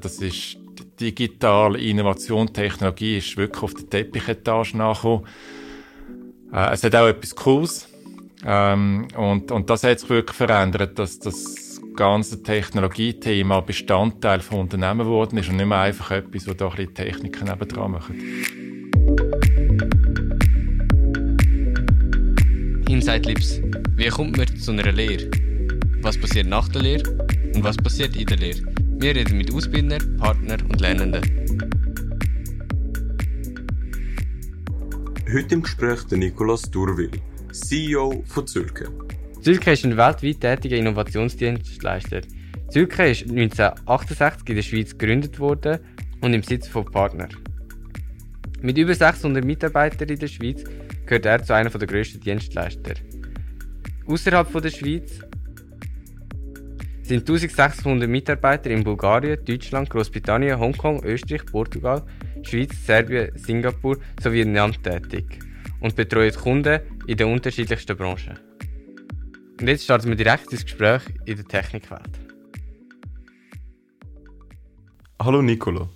Das ist digitale Innovation, Technologie ist wirklich auf der Teppichetage nachgekommen. Äh, es hat auch etwas Cooles. Ähm, und, und das hat sich wirklich verändert, dass das ganze Technologiethema Bestandteil von Unternehmen geworden ist und nicht mehr einfach etwas, wo da ein bisschen Techniken nebendran machen. Inside Lips. Wie kommt man zu einer Lehre? Was passiert nach der Lehre und was passiert in der Lehre? Wir reden mit Ausbildern, Partnern und Lernenden. Heute im Gespräch der Nikolaus Durwil, CEO von Zürke. Zürke ist ein weltweit tätiger Innovationsdienstleister. Zürke ist 1968 in der Schweiz gegründet worden und im Sitz von Partner. Mit über 600 Mitarbeitern in der Schweiz gehört er zu einer der grössten Dienstleister. Außerhalb der Schweiz sind 1600 Mitarbeiter in Bulgarien, Deutschland, Großbritannien, Hongkong, Österreich, Portugal, Schweiz, Serbien, Singapur sowie Vietnam tätig und betreuen Kunden in den unterschiedlichsten Branchen. Und jetzt starten wir direkt ins Gespräch in der Technikwelt. Hallo Nicolo,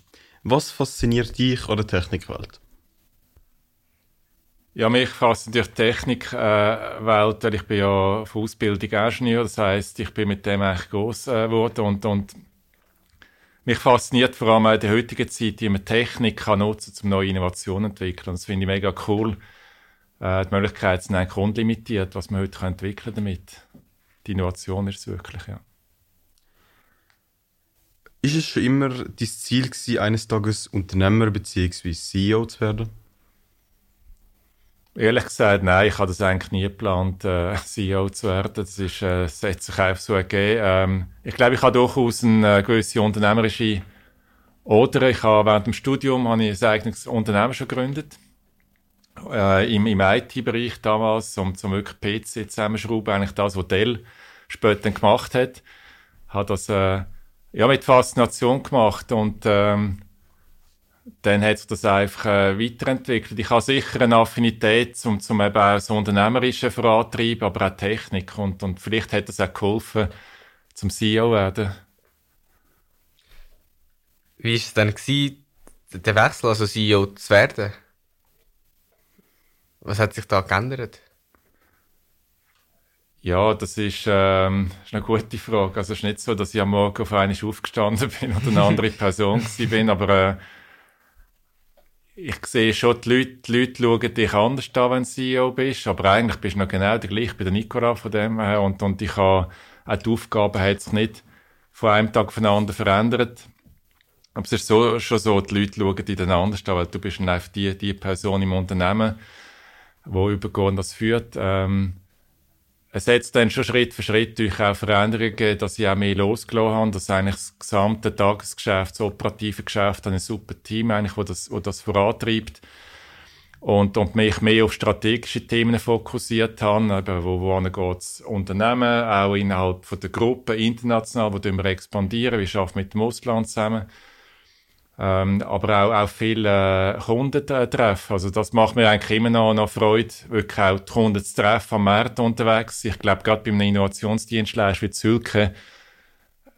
was fasziniert dich an der Technikwelt? Ja, mich fasziniert die Technikwelt, äh, weil ich bin ja von Ausbildung Ingenieur, das heißt, ich bin mit dem eigentlich groß äh, geworden und, und mich fasziniert vor allem in der heutigen Zeit, wie man Technik kann nutzen kann, um neue Innovationen zu entwickeln. das finde ich mega cool. Äh, die Möglichkeiten sind eigentlich unlimitiert, was man heute kann entwickeln damit. Die Innovation ist es wirklich, ja. Ist es schon immer dein Ziel gewesen, eines Tages Unternehmer bzw. CEO zu werden? Ehrlich gesagt, nein, ich habe das eigentlich nie geplant, äh, CEO zu werden. Das, ist, äh, das hat sich einfach so ergeben. Ähm, ich glaube, ich habe durchaus eine äh, gewisse unternehmerische Oder. Ich habe während dem Studium habe ich ein eigenes Unternehmen schon gegründet. Äh, Im im IT-Bereich damals, um zum wirklich PC zusammenschrauben, eigentlich das, was Dell später gemacht hat. Habe das äh, ja, mit Faszination gemacht und ähm, dann hat sich das einfach äh, weiterentwickelt. Ich habe sicher eine Affinität zum, zum eben auch so unternehmerischen Vorantreiben, aber auch Technik. Und, und vielleicht hat das auch geholfen, zum CEO werden. Wie war es dann, gewesen, der Wechsel, also CEO zu werden? Was hat sich da geändert? Ja, das ist, ähm, ist eine gute Frage. Also es ist nicht so, dass ich am Morgen auf einmal aufgestanden bin oder eine andere Person bin, aber äh, ich sehe schon, die Leute, die Leute schauen dich anders an, wenn du CEO bist, aber eigentlich bist du noch genau der gleiche bei der Nicola von dem her und, und ich habe, auch die Aufgabe hat sich nicht von einem Tag auf den anderen verändert. Aber es ist so, schon so, die Leute schauen dich dann anders an, weil du bist dann einfach die, die Person im Unternehmen, die übergehen das führt. Ähm, es hat dann schon Schritt für Schritt durch auch Veränderungen dass ich auch mehr losgelassen habe, dass eigentlich das gesamte Tagesgeschäft, das operative Geschäft, ein super Team eigentlich, wo das, wo das vorantreibt. Und, und mich mehr auf strategische Themen fokussiert habe, wo, wo geht Unternehmen, auch innerhalb von der Gruppe, international, wo wir expandieren, wir arbeiten mit dem Ausland zusammen ähm, aber auch, auch viele äh, Kunden äh, treffen. Also das macht mir eigentlich immer noch, noch Freude, wirklich auch die Kunden zu treffen am Markt unterwegs. Ich glaube, gerade bei einem Innovationsdienstleister wie Zülke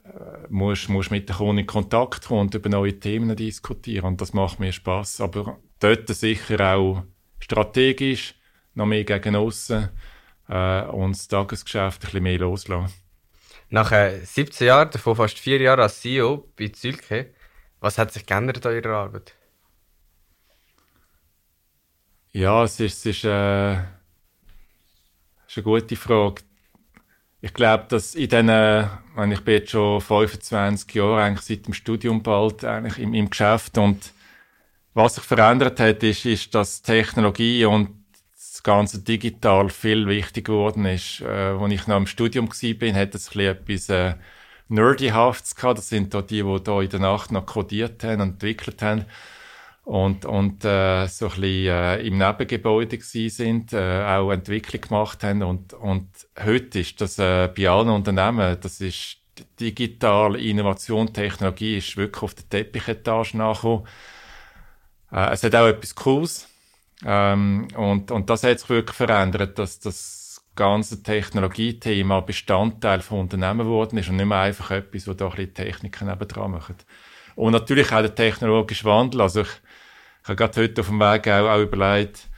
äh, musst, musst mit den Kunden in Kontakt kommen und über neue Themen diskutieren und das macht mir Spaß. Aber dort sicher auch strategisch, noch mehr gegen aussen äh, und das Tagesgeschäft ein bisschen mehr loslassen. Nach äh, 17 Jahren, davon fast vier Jahren als CEO bei Zülke, was hat sich geändert an Ihrer Arbeit? Ja, es ist, es ist, äh, ist eine gute Frage. Ich glaube, dass in diesen, wenn ich bin jetzt schon 25 Jahre eigentlich seit dem Studium bald eigentlich im, im Geschäft und was sich verändert hat, ist, ist, dass Technologie und das ganze digital viel wichtiger geworden ist. Äh, als ich noch im Studium war, hat es ein bisschen etwas äh, Nerdyhaftes gehabt. Das sind da die, die da in der Nacht noch codiert haben und entwickelt haben und, und äh, so ein bisschen äh, im Nebengebäude sind, äh, auch Entwicklung gemacht haben und, und heute ist das äh, bei allen Unternehmen, das ist digital Innovation, Technologie ist wirklich auf der Teppichetage nachgekommen. Äh, es hat auch etwas Cooles ähm, und, und das hat sich wirklich verändert, dass das ganze Technologiethema Bestandteil von Unternehmen geworden ist und nicht mehr einfach etwas, wo da ein bisschen Techniken nebendran machen. Und natürlich auch der technologische Wandel. Also ich, ich habe gerade heute auf dem Weg auch, auch überlegt,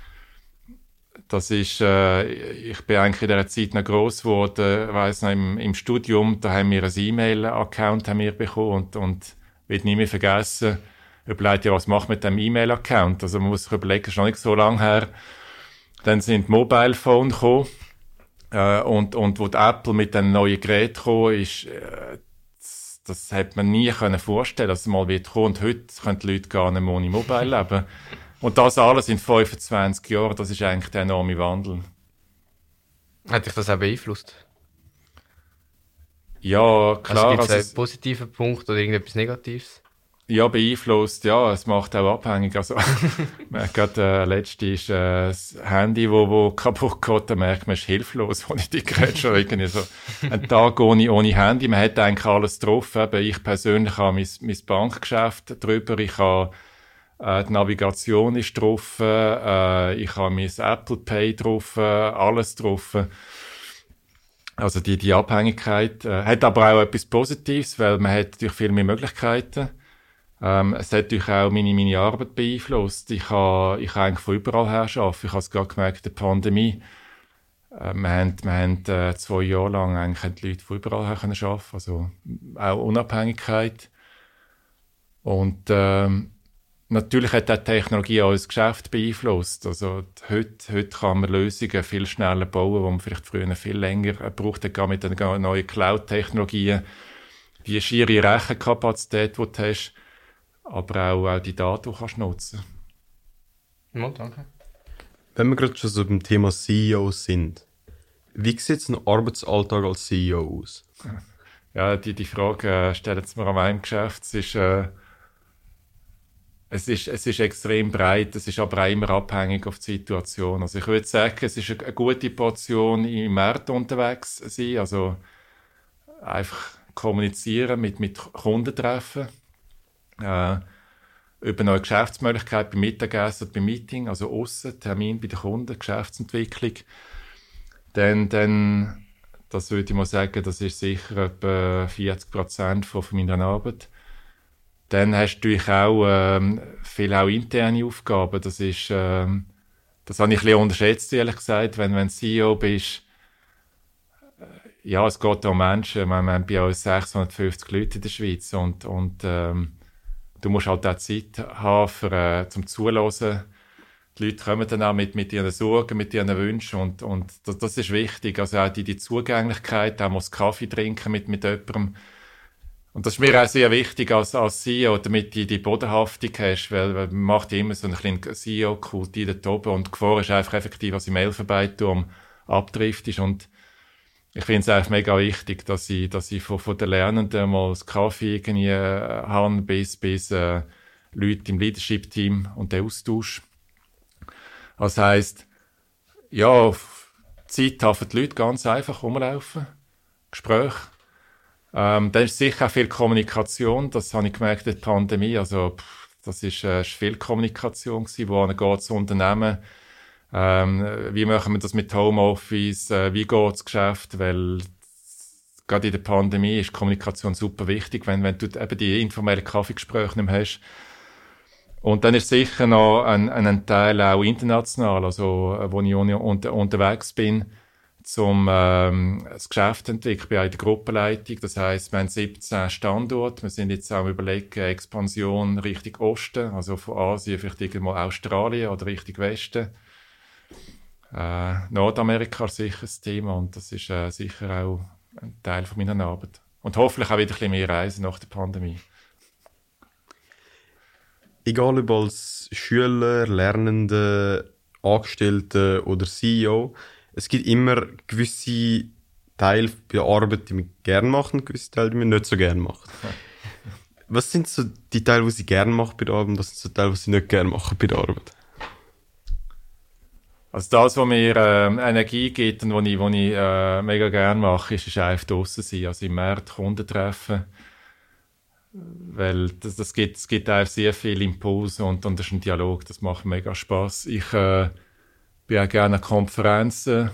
das ist, äh, ich bin eigentlich in dieser Zeit noch gross geworden, weiss noch, im, im Studium, da haben wir ein E-Mail-Account bekommen und, und wird nie mehr vergessen, überlegt ja, was macht mit dem E-Mail-Account? Also man muss sich überlegen, ist noch nicht so lange her. Dann sind Mobile Phone gekommen, äh, und, und wo die Apple mit dem neuen Gerät gekommen ist, äh, das, das hat man nie können vorstellen, dass es mal wird kommen. Und heute können die Leute gar nicht ohne Mobile leben. Und das alles in 25 Jahren, das ist eigentlich der enorme Wandel. Hat dich das auch beeinflusst? Ja, klar. Also gibt es also einen es- positiven Punkt oder irgendetwas Negatives? Ja, beeinflusst, ja, es macht auch abhängig. Also, gerade äh, letzte ist äh, das Handy, wo, wo kaputt geht, da merkt man, ist hilflos, ich die Geräte schon irgendwie so einen Tag ohne, ohne Handy. Man hat eigentlich alles drauf. Eben, ich persönlich habe mein, mein Bankgeschäft drüber, ich habe äh, die Navigation ist drauf, äh, ich habe mein Apple Pay drauf, alles drauf. Also die, die Abhängigkeit äh, hat aber auch etwas Positives, weil man hat natürlich viel mehr Möglichkeiten. Ähm, es hat natürlich auch meine, meine Arbeit beeinflusst. Ich habe ich ha eigentlich von überall her arbeiten. Ich habe es gerade gemerkt, der Pandemie. Äh, wir haben, wir haben äh, zwei Jahre lang eigentlich die Leute von überall her können arbeiten. Also auch Unabhängigkeit. Und ähm, natürlich hat auch die Technologie auch unser Geschäft beeinflusst. Also heute, heute kann man Lösungen viel schneller bauen, wo man vielleicht früher viel länger braucht, hat, mit den neuen Cloud-Technologien. Die schiere Rechenkapazität, die du hast, aber auch, auch die Daten die kannst du nutzen. Ja, danke. Wenn wir gerade schon so beim Thema CEO sind, wie sieht ein Arbeitsalltag als CEO aus? Ja, die, die Frage äh, stellen Sie mir an meinem Geschäft. Es ist, äh, es, ist, es ist extrem breit, es ist aber auch immer abhängig auf die Situation. Also ich würde sagen, es ist eine, eine gute Portion im Markt unterwegs sein, also einfach kommunizieren, mit, mit Kunden treffen, äh, über neue Geschäftsmöglichkeiten beim Mittagessen, beim Meeting, also aussen, Termin bei den Kunden, Geschäftsentwicklung. Dann, dann das würde ich mal sagen, das ist sicher etwa 40 Prozent von, meiner Arbeit. Dann hast du natürlich auch ähm, viel auch interne Aufgaben. Das ist, ähm, das habe ich ein unterschätzt, ehrlich gesagt. Wenn, wenn CEO bist, äh, ja, es geht um Menschen. Wir haben bei uns 650 Leute in der Schweiz und, und ähm, du musst halt auch Zeit haben für, äh, zum Zuhören. Die Leute kommen dann auch mit, mit ihren Sorgen, mit ihren Wünschen und, und das, das ist wichtig. Also auch die, die Zugänglichkeit, auch einen Kaffee trinken mit, mit jemandem. Und das ist mir auch sehr wichtig als, als CEO, damit du die Bodenhaftung hast, weil, weil man macht immer so einen kleinen CEO-Kult dort oben und die Gefahr ist einfach effektiv, als im Mailverbeiturm abdriftest und ich finde es einfach mega wichtig, dass ich, dass ich von, von den Lernenden mal das Kaffee irgendwie äh, habe, bis, bis äh, Leute im Leadership-Team und der Austausch. Das heisst, ja, Zeit haben die Leute ganz einfach rumlaufen, Gespräch. Ähm, dann ist sicher auch viel Kommunikation, das habe ich gemerkt in der Pandemie, also pff, das ist, äh, ist viel Kommunikation gewesen, wo geht das Unternehmen, ähm, wie machen wir das mit Homeoffice, äh, wie geht das Geschäft, weil gerade in der Pandemie ist Kommunikation super wichtig, wenn, wenn du eben die informellen Kaffeegespräche nicht mehr hast. Und dann ist sicher noch ein, ein Teil auch international, also äh, wo ich un unter, unterwegs bin, zum ähm, das Geschäft entwickeln. Ich bin auch in der Gruppenleitung, das heißt, wir haben 17 Standorte. Wir sind jetzt am überlegen, Expansion Richtung Osten, also von Asien vielleicht irgendwo Australien oder Richtung Westen. Äh, Nordamerika ist sicher das Thema und das ist äh, sicher auch ein Teil von meiner Arbeit. Und hoffentlich auch wieder ein bisschen mehr Reisen nach der Pandemie. Egal ob als Schüler, Lernende, Angestellte oder CEO, es gibt immer gewisse Teile bei der Arbeit, die man gerne macht und gewisse Teile, die man nicht so gerne macht. Was sind so die Teile, die sie gerne macht bei der Arbeit und was sind so die Teile, die sie nicht gerne machen bei der Arbeit? Also das, was mir äh, Energie gibt und was ich, was ich äh, mega gerne mache, ist, ist einfach draussen sein, also im März Kunden treffen. Weil das, das, gibt, das gibt einfach sehr viel Impulse und, und das ist ein Dialog, das macht mega Spaß. Ich äh, bin auch gerne an Konferenzen.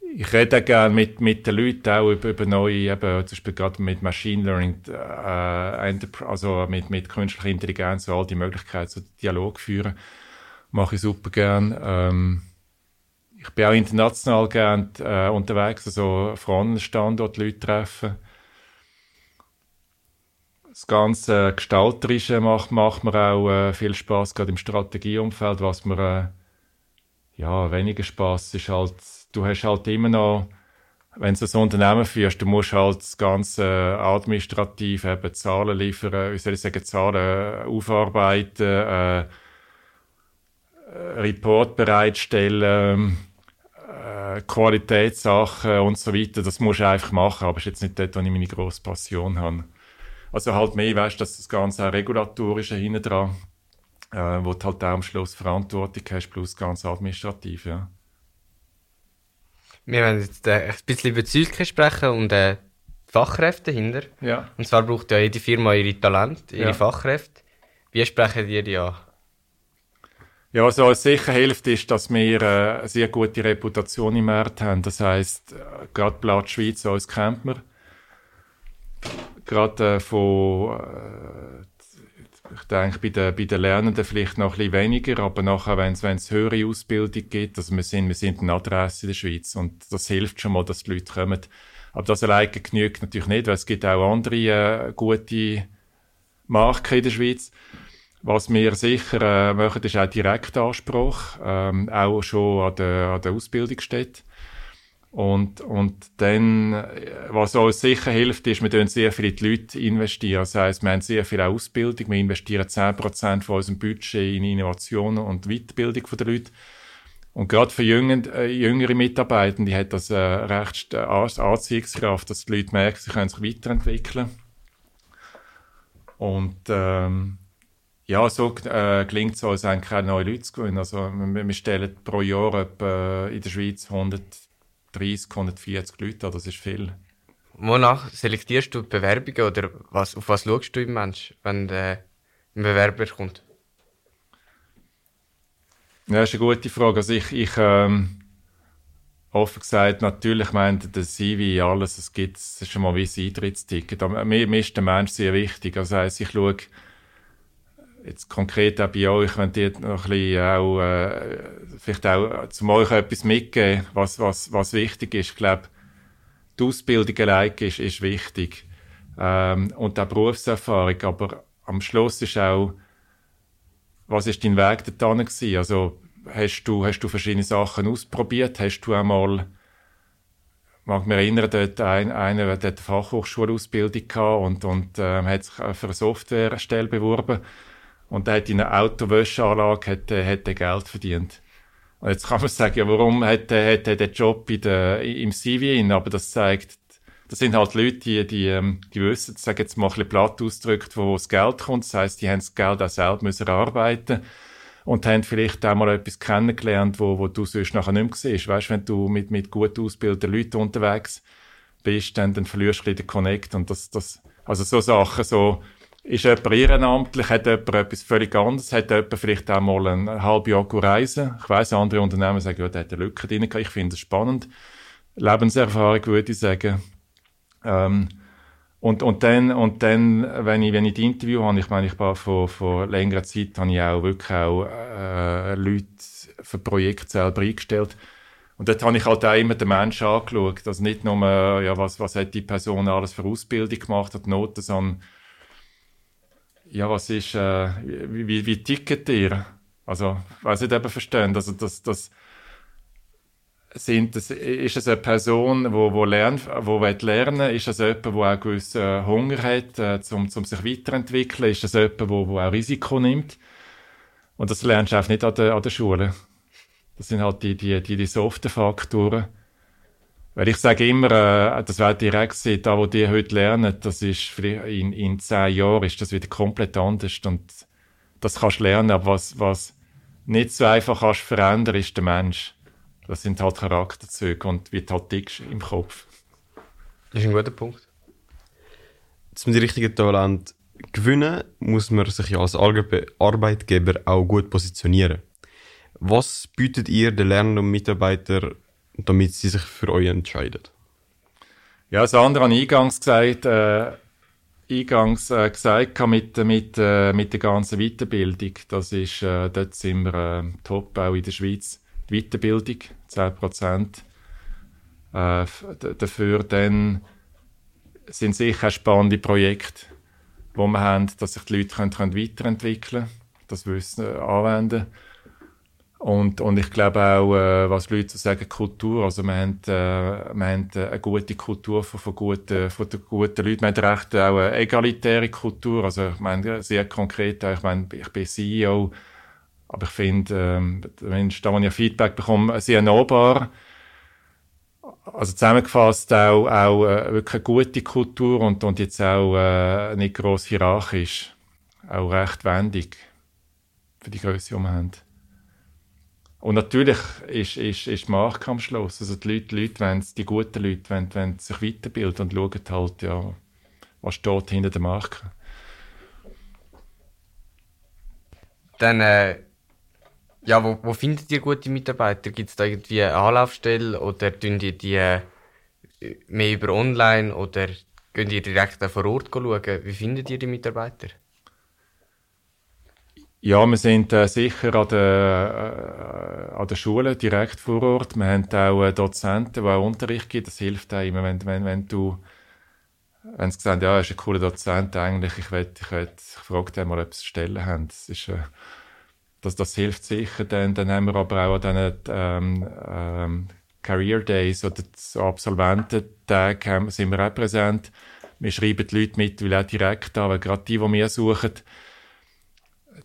ich rede gerne mit, mit den Leuten auch über, über neue, eben, zum Beispiel gerade mit Machine Learning, äh, also mit, mit künstlicher Intelligenz, so all die Möglichkeiten, so Dialog führen, mache ich super gern. Ähm, ich bin auch international gern äh, unterwegs, also von anderen Standort Leute treffen. Das ganze Gestalterische macht, macht mir auch äh, viel Spaß, gerade im Strategieumfeld, was mir äh, ja, weniger Spaß ist halt, du hast halt immer noch, wenn du ein Unternehmen führst, du musst halt das ganze administrativ eben Zahlen liefern, wie soll ich sagen, Zahlen aufarbeiten, äh, äh Report bereitstellen, äh, Qualitätssachen und so weiter, das musst du einfach machen, aber es ist jetzt nicht dort, wo ich meine grosse Passion habe. Also halt mehr, weißt, dass das Ganze auch regulatorische hinten dran, äh, wo du halt auch am Schluss Verantwortung hast, plus ganz administrativ, ja. Wir werden jetzt äh, ein bisschen über Züge sprechen und äh, Fachkräfte dahinter. Ja. Und zwar braucht ja jede Firma ihre Talente, ihre Ja. Fachkräfte. Wie sprechen die an? Ja, was uns sicher hilft, ist, dass wir äh, eine sehr gute Reputation im Markt haben. Das heisst, äh, gerade Blatt Schweiz, uns kennt man. Gerade äh, von, ich denke, bei den, bei den Lernenden vielleicht noch ein bisschen weniger, aber nachher, wenn es höhere Ausbildung gibt, also wir sind, wir sind eine Adresse in der Schweiz und das hilft schon mal, dass die Leute kommen. Aber das alleine genügt natürlich nicht, weil es gibt auch andere äh, gute Marken in der Schweiz. Was wir sicher äh, machen, ist auch Direktanspruch, ähm, auch schon an der, an der Ausbildungsstätte. Und, und dann, äh, was uns sicher hilft, ist, wir tun sehr viel in die Leute investieren. Das heisst, wir haben sehr viel Ausbildung. Wir investieren 10% von unserem Budget in Innovation und Weiterbildung der Leute. Und gerade für jüngere, äh, jüngere Mitarbeitende hat das äh, recht äh, Anziehungskraft, dass die Leute merken, sie können sich weiterentwickeln. Und ähm, ja, so äh, gelingt es uns eigentlich auch neue Leute zu gewinnen. Also wir, wir stellen pro Jahr etwa in der Schweiz 130, 140 Leute an, das ist viel. Wonach selektierst du die Bewerbungen oder was, auf was schaust du im Mensch, wenn äh, ein Bewerber kommt? Ja, das ist eine gute Frage. Also ich, ich ähm, offen gesagt, natürlich meint der CV, alles, es gibt, es ist schon mal wie ein Eintrittsticket. Aber mir, mir ist der Mensch sehr wichtig. Also heisst, ich schaue jetzt konkret auch bei euch, wenn ihr noch ein bisschen auch, äh, vielleicht auch zum euch etwas mitgeben, was, was, was wichtig ist. Ich glaube, die Ausbildung allein ist, ist wichtig. Ähm, und auch Berufserfahrung. Aber am Schluss ist auch, was ist dein Weg dorthin gewesen? Also, hast du, hast du verschiedene Sachen ausprobiert? Hast du einmal, mag mich erinnern, dort ein, einer, hat eine Fachhochschulausbildung gehabt und, und ähm, hat sich für eine Softwarestelle beworben. Und der hat in einer Autowäscheanlage hat, äh, hat er Geld verdient. Und jetzt kann man sagen, ja, warum hat, er- hat er den Job in der, im CV in? Aber das zeigt, das sind halt Leute, die, die, ähm, die wissen, ich sage jetzt mal ein bisschen platt ausgedrückt, wo das Geld kommt. Das heisst, die haben das Geld auch selber müssen erarbeiten und haben vielleicht auch mal etwas kennengelernt, wo, wo du sonst nachher nicht mehr siehst. Weißt, wenn du mit, mit gut ausgebildeten Leuten unterwegs bist, dann, dann verlierst du ein bisschen den Connect und das, das, also so Sachen, so, ist jemand ehrenamtlich, hat jemand etwas völlig anderes, hat jemand vielleicht auch mal ein halbes Jahr reisen. Ich weiss, andere Unternehmen sagen, ja, der hat eine Lücke drin. Ich finde es spannend. Lebenserfahrung würde ich sagen. Ähm, und, und dann, und dann, wenn ich, wenn ich die Interview habe, ich meine, ich war vor, vor längerer Zeit, habe ich auch wirklich auch, äh, Leute für Projekte selber eingestellt. Und dort habe ich halt auch immer den Menschen angeschaut. Also nicht nur, ja, was, was hat die Person alles für Ausbildung gemacht, hat Noten, sondern, ja, was ist, äh, wie, wie, tickt ihr? Also, nicht eben verstehen. Also, das, das, sind das, ist es eine Person, wo, wo lernt, wo will? Ist es jemand, der auch gewissen Hunger hat, äh, zum, zum sich weiterentwickeln? Ist es jemand, der, wo auch Risiko nimmt? Und das lernst du einfach nicht an der, an der Schule. Das sind halt die, die, die, die soften Faktoren. Weil ich sage immer, äh, das wird direkt sehen, da, wo die heute lernen, das ist in, in zehn Jahren ist das wieder komplett anders. Und das kannst du lernen, aber was, was nicht so einfach kannst verändern, ist der Mensch. Das sind halt Charakterzüge und wie du halt im Kopf. Das ist ein guter Punkt. Zum die richtigen Talent gewinnen, muss man sich ja als Arbe- Arbeitgeber auch gut positionieren. Was bietet ihr den Lernenden und Mitarbeitern damit sie sich für euch entscheiden? Ja, das andere habe ich eingangs gesagt, äh, eingangs äh, gesagt mit, mit, äh, mit der ganzen Weiterbildung. Das ist, äh, dort sind wir äh, top, auch in der Schweiz. Die Weiterbildung, 10%. Äh, dafür dann sind sicher spannende Projekte, wo wir haben, dass sich die Leute können, können weiterentwickeln können, das Wissen äh, anwenden und, und ich glaube auch, äh, was Leute sagen, Kultur. Also wir haben, äh, wir haben äh, eine gute Kultur von, von, guten, von den guten Leuten. Wir haben recht auch eine egalitäre Kultur. Also ich meine, sehr konkret, ich meine, ich bin CEO, aber ich finde, ähm, wenn ich da Feedback bekomme, sehr nahbar. Also zusammengefasst auch, auch äh, wirklich eine gute Kultur und, und jetzt auch äh, nicht gross hierarchisch. Auch recht wendig für die Größe, die wir haben. Und natürlich ist, ist, ist die Marke am Schluss. Also die Leute, die, Leute wollen, die guten Leute wollen, wollen sich weiterbilden und schauen halt, ja, was steht hinter der Marke. Dann, äh, ja, wo, wo findet ihr gute Mitarbeiter? Gibt es da irgendwie eine Anlaufstelle oder tun ihr die äh, mehr über online oder gehen ihr direkt vor Ort schauen? Wie findet ihr die Mitarbeiter? Ja, wir sind äh, sicher an der, äh, an der Schule direkt vor Ort. Wir haben auch äh, Dozenten, die auch Unterricht geben. Das hilft auch immer, wenn, wenn, wenn du wenn sie sagen, ja, er ist ein cooler Dozent eigentlich, ich, will, ich, will, ich frage den mal, ob sie Stellen haben. Das, ist, äh, das, das hilft sicher. Dann, dann haben wir aber auch an diesen ähm, ähm, Career Days oder Absolvententagen sind wir auch präsent. Wir schreiben die Leute mit, weil auch direkt an, weil gerade die, die wir suchen,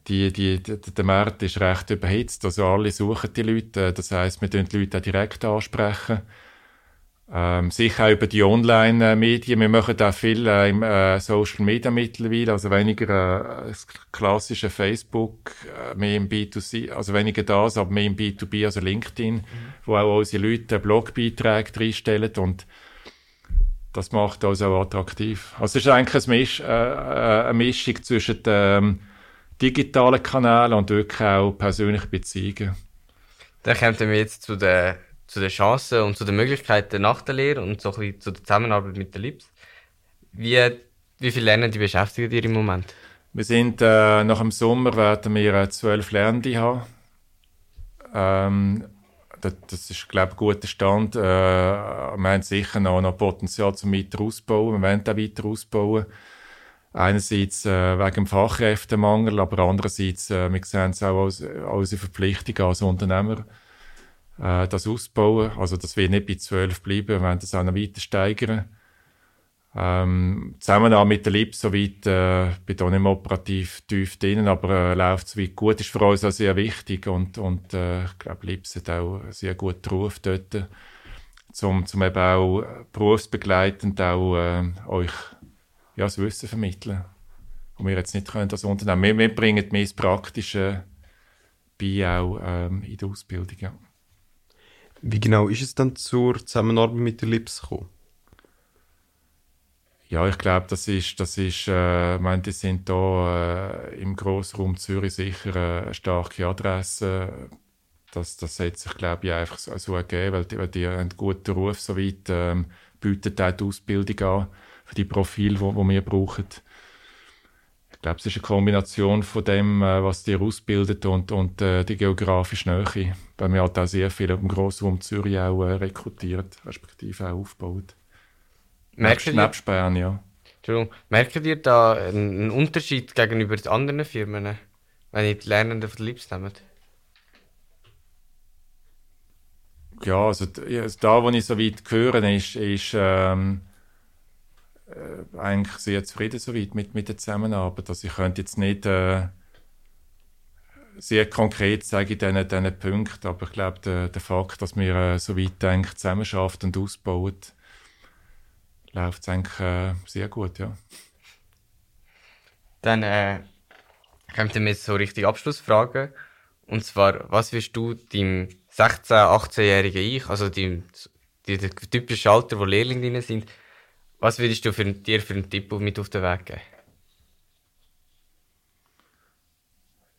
die, die, die, der Markt ist recht überhitzt. Also alle suchen die Leute. Das heißt, wir tun die Leute auch direkt ansprechen. Ähm, sicher auch über die Online-Medien. Wir machen auch viel äh, im äh, Social Media mittlerweile, also weniger äh, klassische Facebook, äh, mehr im B2C, also weniger das, aber mehr im B2B, also LinkedIn, mhm. wo auch unsere Leute Blogbeiträge reinstellen und das macht uns auch attraktiv. Also es ist eigentlich ein Misch, äh, äh eine Mischung zwischen ähm, digitalen Kanälen und wirklich auch persönliche Beziehungen. Dann kommen wir jetzt zu den, zu den Chancen und zu den Möglichkeiten nach der Lehre und so ein bisschen zu der Zusammenarbeit mit der LIPS. Wie, wie viele Lernende beschäftigen ihr im Moment? Wir sind äh, nach dem Sommer werden wir äh, zwölf Lernende haben. Ähm, das, das, ist, glaube ich, ein guter Stand. Äh, wir haben sicher noch, noch Potenzial zum weiter ausbauen. Wir wollen auch weiter ausbauen. Einerseits äh, wegen dem Fachkräftemangel, aber andererseits, äh, wir sehen es auch als, als unsere Verpflichtung als Unternehmer, äh, das ausbauen. Also, dass wir nicht bei 12 bleiben, wir wollen das auch noch weiter steigern. Ähm, zusammen mit der LIP, soweit, äh, bin da nicht operativ tief drin, aber äh, läuft weit gut, ist für uns auch sehr wichtig und, und äh, ich glaube, LIPS hat auch einen sehr guten Ruf dort, zum, zum eben auch berufsbegleitend auch äh, euch ja, das Wissen vermitteln. Und wir jetzt nicht können als Unternehmen. Wir, wir bringen mehr das Praktische bei auch ähm, in der Ausbildung. Ja. Wie genau ist es dann zur Zusammenarbeit mit der LIPS gekommen? Ja, ich glaube, das ist, das ist, äh, ich meine, die sind da äh, im Grossraum Zürich sicher äh, eine starke Adresse. Das, das hat sich, glaube ich, einfach so, so ergeben, weil die, weil die einen guten Ruf soweit, ähm, bieten auch die Ausbildung an für die Profile, die, die wir brauchen. Ich glaube, es ist eine Kombination von dem, äh, was die ausbildet und, und äh, die geografische Nähe, weil wir halt auch sehr viel im Grossraum Zürich auch äh, rekrutiert, respektive auch aufbaut. Merkt ihr, nebst Bern, ja. Entschuldigung, merkt ihr da einen Unterschied gegenüber anderen Firmen, wenn ihr die Lernenden von Lips nehmt? Ja, also da, wo ich so weit höre, ist, ist ähm, äh, eigentlich sehr zufrieden soweit mit, mit der Zusammenarbeit. Also ich könnte jetzt nicht äh, sehr konkret sagen in diesen, diesen Punkten, aber ich glaube, der, der Fakt, dass wir äh, so weit eigentlich zusammenarbeiten und ausbauen, läuft es eigentlich äh, sehr gut, ja. Dann äh, kommt mir so richtig Abschlussfrage. Und zwar, was wirst du deinem 16-, 18-jährigen Ich, also dem, typischen Alter, wo Lehrlinge sind, was würdest du für, dir für einen Tipp mit auf den Weg geben?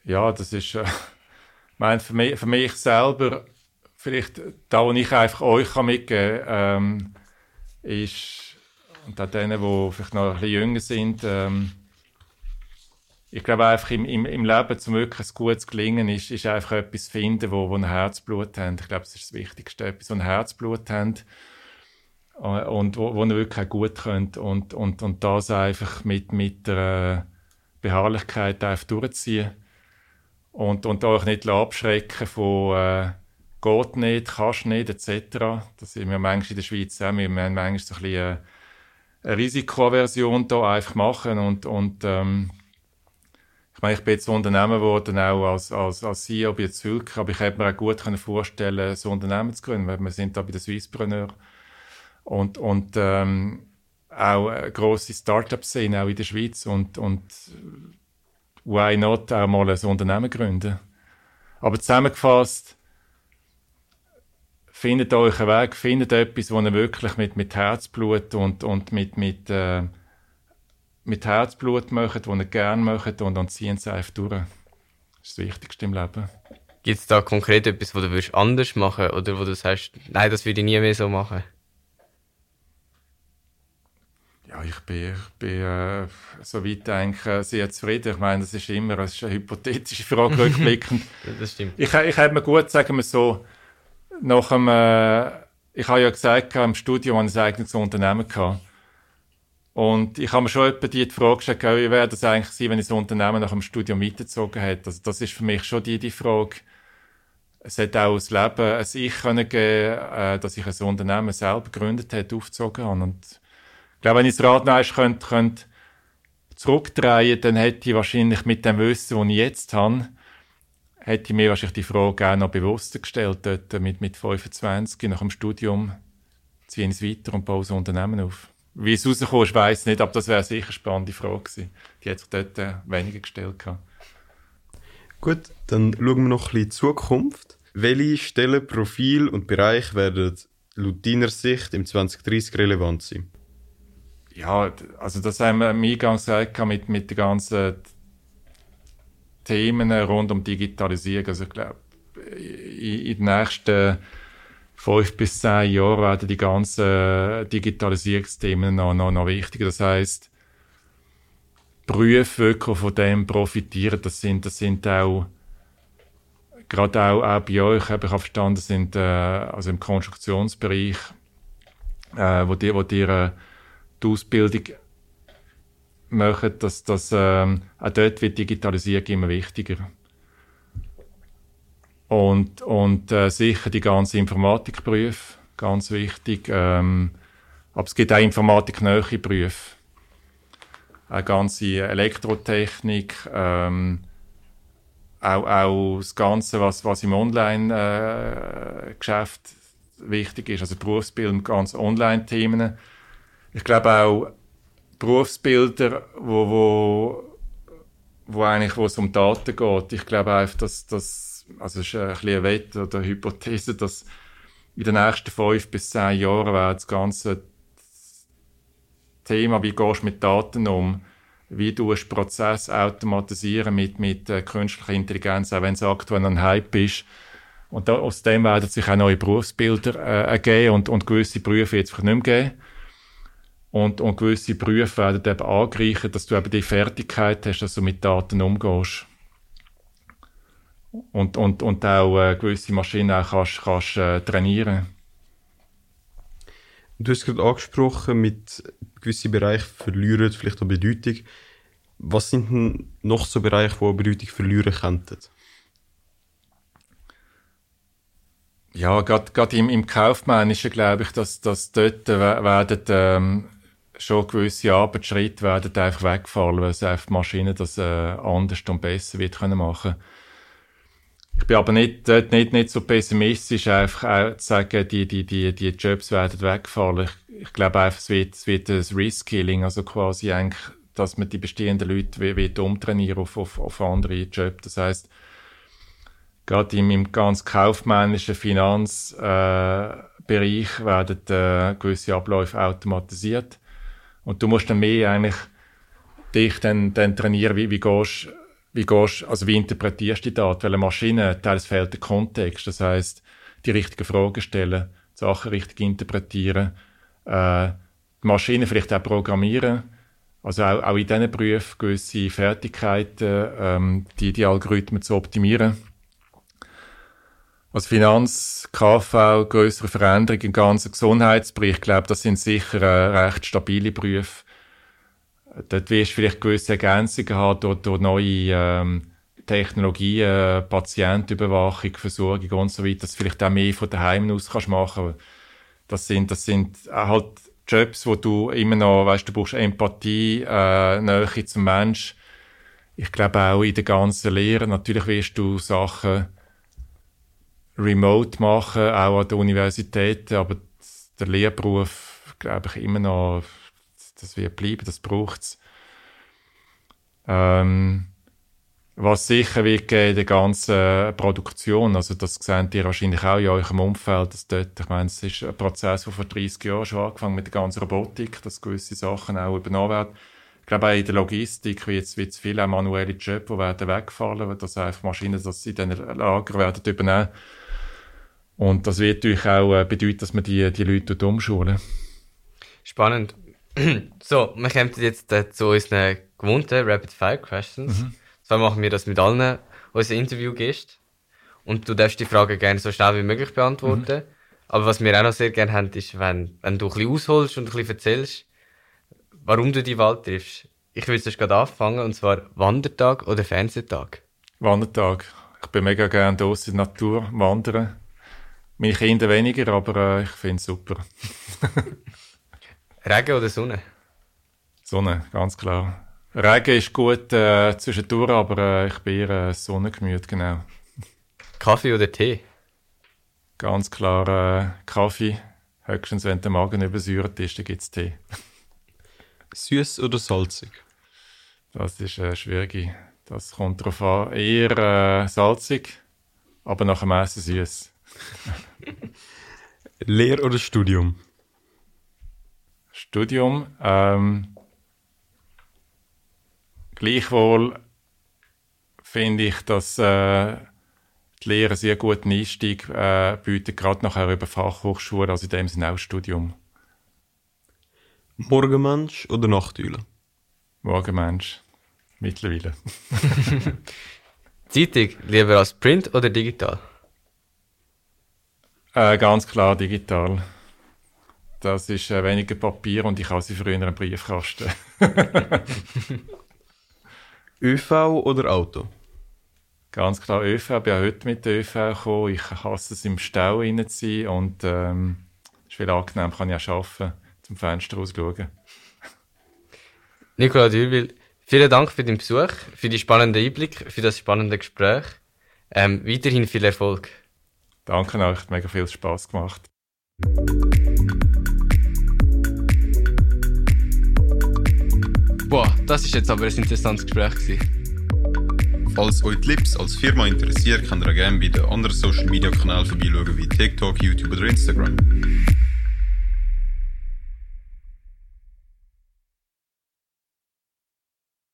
Ja, das ist, äh, ich meine, für mich, für mich selber vielleicht da, wo ich einfach euch mitgeben kann, ähm, ist, und auch denen, die vielleicht noch ein bisschen jünger sind, ähm, ich glaube einfach im, im, im Leben zum wirklich ein gutes Gelingen ist, ist einfach etwas finden, wo, wo ein Herzblut haben. Ich glaube, das ist das Wichtigste. Etwas, wo ein Herzblut äh, und wo, wo ihr wirklich auch gut könnt und, und, und das einfach mit, mit der Beharrlichkeit einfach durchziehen und, und euch nicht abschrecken von äh, geht nicht, kannst nicht, etc. Das sind wir manchmal in der Schweiz auch. Wir haben manchmal so ein bisschen eine Risikoaversion da einfach machen und, und ähm, ich meine, ich bin jetzt Unternehmen geworden, auch als, als, als CEO bei Zülk, aber ich hätte mir auch gut vorstellen so ein Unternehmen zu gründen, weil wir sind da bei der Swisspreneur und, und ähm, auch eine grosse Start-up-Szene, auch in der Schweiz und, und why not auch mal ein Unternehmen gründen. Aber zusammengefasst, findet euch einen Weg, findet etwas, wo ihr wirklich mit, mit Herzblut und, und mit, mit, äh, mit Herzblut macht, wo ihr gerne macht und dann ziehen es einfach durch. Das ist das Wichtigste im Leben. Gibt es da konkret etwas, wo du anders machen oder wo du sagst, nein, das würde ich nie mehr so machen? Ja, ich bin, ich bin äh, soweit denke, sehr zufrieden. Ich meine, das ist immer das ist eine hypothetische Frage rückblickend. das stimmt. Ich, ich hätte mir gut, sagen wir so, nach dem, äh, ich habe ja gesagt, im Studium habe ich ein eigenes Unternehmen gehabt. Und ich habe mir schon etwa die Frage gestellt, wie wäre das eigentlich sein, wenn ich das Unternehmen nach dem Studium weitergezogen hätte. Also das ist für mich schon die, die Frage. Es hat auch das Leben ein Ich können geben, äh, dass ich ein Unternehmen selber gegründet habe, aufgezogen habe. Und glaube, wenn ich das Rad noch könnte, könnte zurückdrehen, dann hätte ich wahrscheinlich mit dem Wissen, das ich jetzt habe, hätte ich mir wahrscheinlich die Frage auch noch bewusster gestellt, dort mit, mit 25 nach dem Studium ziehe ich es weiter und baue ein Unternehmen auf. Wie es rauskommt, ich weiss nicht, aber das wäre sicher eine spannende Frage gewesen. Die hätte sich dort äh, weniger gestellt. Gehabt. Gut, dann schauen wir noch ein bisschen in die Zukunft. Welche Stellen, Profil und Bereich werden laut deiner Sicht im 2030 relevant sein? Ja, also das haben wir im Eingang gesagt mit, mit den ganzen Themen rund um Digitalisierung. Also ich glaube, in, in den nächsten fünf bis zehn Jahren werden die ganzen Digitalisierungsthemen noch, noch, noch wichtiger. Das heißt, Berufe, die von dem profitieren, das sind, das sind auch gerade auch, auch bei euch, habe ich verstanden, sind äh, also im Konstruktionsbereich, äh, wo die, wo die äh, die Ausbildung machen, dass, dass ähm, auch dort wird Digitalisierung immer wichtiger. Und, und äh, sicher die ganzen Informatikberufe, ganz wichtig. Ähm, aber es gibt auch informatiknähe Berufe. Eine ganze Elektrotechnik, ähm, auch, auch das Ganze, was, was im Online-Geschäft äh, wichtig ist, also Berufsbildung, ganz Online-Themen ich glaube auch Berufsbilder, wo, wo, wo eigentlich, wo es um Daten geht. Ich glaube einfach, dass das, also es ist ein bisschen eine Wette oder eine Hypothese, dass in den nächsten fünf bis zehn Jahren wird das ganze Thema, wie gehst du mit Daten um, wie du Prozess automatisieren mit, mit äh, künstlicher Intelligenz, auch wenn es aktuell ein Hype ist. Und da, aus dem werden sich auch neue Berufsbilder äh, ergeben und, und gewisse Berufe jetzt nicht mehr geben. Und, und gewisse Berufe werden eben angereichert, dass du eben die Fertigkeit hast, dass du mit Daten umgehst. Und, und, und auch äh, gewisse Maschinen auch kannst, kannst äh, trainieren. Du hast gerade angesprochen, mit gewissen Bereichen verlieren vielleicht auch Bedeutung. Was sind denn noch so Bereiche, die Bedeutung verlieren könnten? Ja, gerade im, im Kaufmännischen glaube ich, dass, dass dort werden ähm, schon gewisse Arbeitsschritte werden einfach wegfallen, weil es einfach Maschinen das äh, anders und besser wird können machen. Ich bin aber nicht, dort nicht, nicht so pessimistisch, einfach auch zu sagen, die, die, die, die Jobs werden wegfallen. Ich, ich glaube einfach, es wird, es wird ein Reskilling, also quasi eigentlich, dass man die bestehenden Leute wird umtrainieren auf, auf, auf andere Jobs. Das heißt, gerade im, im ganz kaufmännischen Finanzbereich äh, werden äh, gewisse Abläufe automatisiert. Und du musst dann mehr eigentlich dich dann, dann trainieren, wie, wie gehst, wie gehst, also wie interpretierst du die Daten, weil eine Maschine, teils fehlt der Kontext. Das heißt, die richtigen Fragen stellen, Sachen richtig interpretieren, äh, die Maschine vielleicht auch programmieren, also auch, auch in diesen Berufen gewisse Fertigkeiten, ähm, die, die Algorithmen zu optimieren. Also Finanz, KV, größere Veränderungen im ganzen Gesundheitsbereich, ich glaube, das sind sicher äh, recht stabile Berufe. Dort wirst du vielleicht gewisse Ergänzungen haben durch, durch neue ähm, Technologien, Patientenüberwachung, Versorgung und so weiter, dass du vielleicht auch mehr von daheim aus kannst machen. Das sind, das sind halt Jobs, wo du immer noch, weißt, du brauchst Empathie, äh, Nähe zum Mensch. Ich glaube auch in der ganzen Lehre. Natürlich wirst du Sachen remote machen, auch an der Universität, aber der Lehrberuf, glaube ich, immer noch, das wird bleiben, das braucht es. Ähm, was sicher wird in der ganzen Produktion, also das seht ihr wahrscheinlich auch in eurem Umfeld, dass dort, ich meine, es ist ein Prozess, der vor 30 Jahren schon angefangen mit der ganzen Robotik, dass gewisse Sachen auch übernommen werden. Ich glaube auch in der Logistik wird es, wird viele manuelle Jobs, die werden wegfallen, dass einfach Maschinen das in den Lager werden übernehmen. Und das wird natürlich auch äh, bedeuten, dass man die, die Leute umschulen. Spannend. so, wir kommen jetzt äh, zu unseren gewohnten Rapid Fire Questions. Mhm. So machen wir das mit allen unseren Interviewgästen. Und du darfst die Frage gerne so schnell wie möglich beantworten. Mhm. Aber was wir auch noch sehr gerne haben, ist, wenn, wenn du ein bisschen ausholst und ein bisschen erzählst, warum du die Wahl triffst. Ich will es gerade anfangen, und zwar Wandertag oder Fernsehtag? Wandertag. Ich bin mega gerne draußen in der Natur wandern. Meine Kinder weniger, aber äh, ich finde es super. Regen oder Sonne? Sonne, ganz klar. Regen ist gut äh, zwischendurch, aber äh, ich bin eher äh, Sonnengemüt, genau. Kaffee oder Tee? Ganz klar äh, Kaffee. Höchstens, wenn der Magen übersäuert ist, dann gibt es Tee. Süß oder salzig? Das ist äh, schwierig. Das kommt darauf an. Eher äh, salzig, aber nach dem Essen süß. Lehr- oder Studium? Studium. Ähm, Gleichwohl finde ich, dass äh, die Lehre einen sehr guten Einstieg äh, bietet, gerade nachher über Fachhochschule, also in dem Sinne auch Studium. Morgenmensch oder Nachteule? Morgenmensch. Mittlerweile. Zeitung, lieber als Print oder digital? Äh, ganz klar digital. Das ist äh, weniger Papier und ich habe sie früher in einem Briefkasten. ÖV oder Auto? Ganz klar ÖV. Ich bin auch heute mit der ÖV gekommen. Ich hasse es, im Stau rein zu sein und ähm, es ist viel angenehm, kann ich auch arbeiten, zum Fenster rausschauen. Nicola Dürwil, vielen Dank für den Besuch, für die spannenden Einblick, für das spannende Gespräch. Ähm, weiterhin viel Erfolg. Danke euch, hat mega viel Spaß gemacht. Boah, das ist jetzt aber ein interessantes Gespräch gewesen. Falls euch die Lips als Firma interessiert, könnt ihr gerne bei den anderen Social Media Kanälen vorbeischauen wie TikTok, YouTube oder Instagram.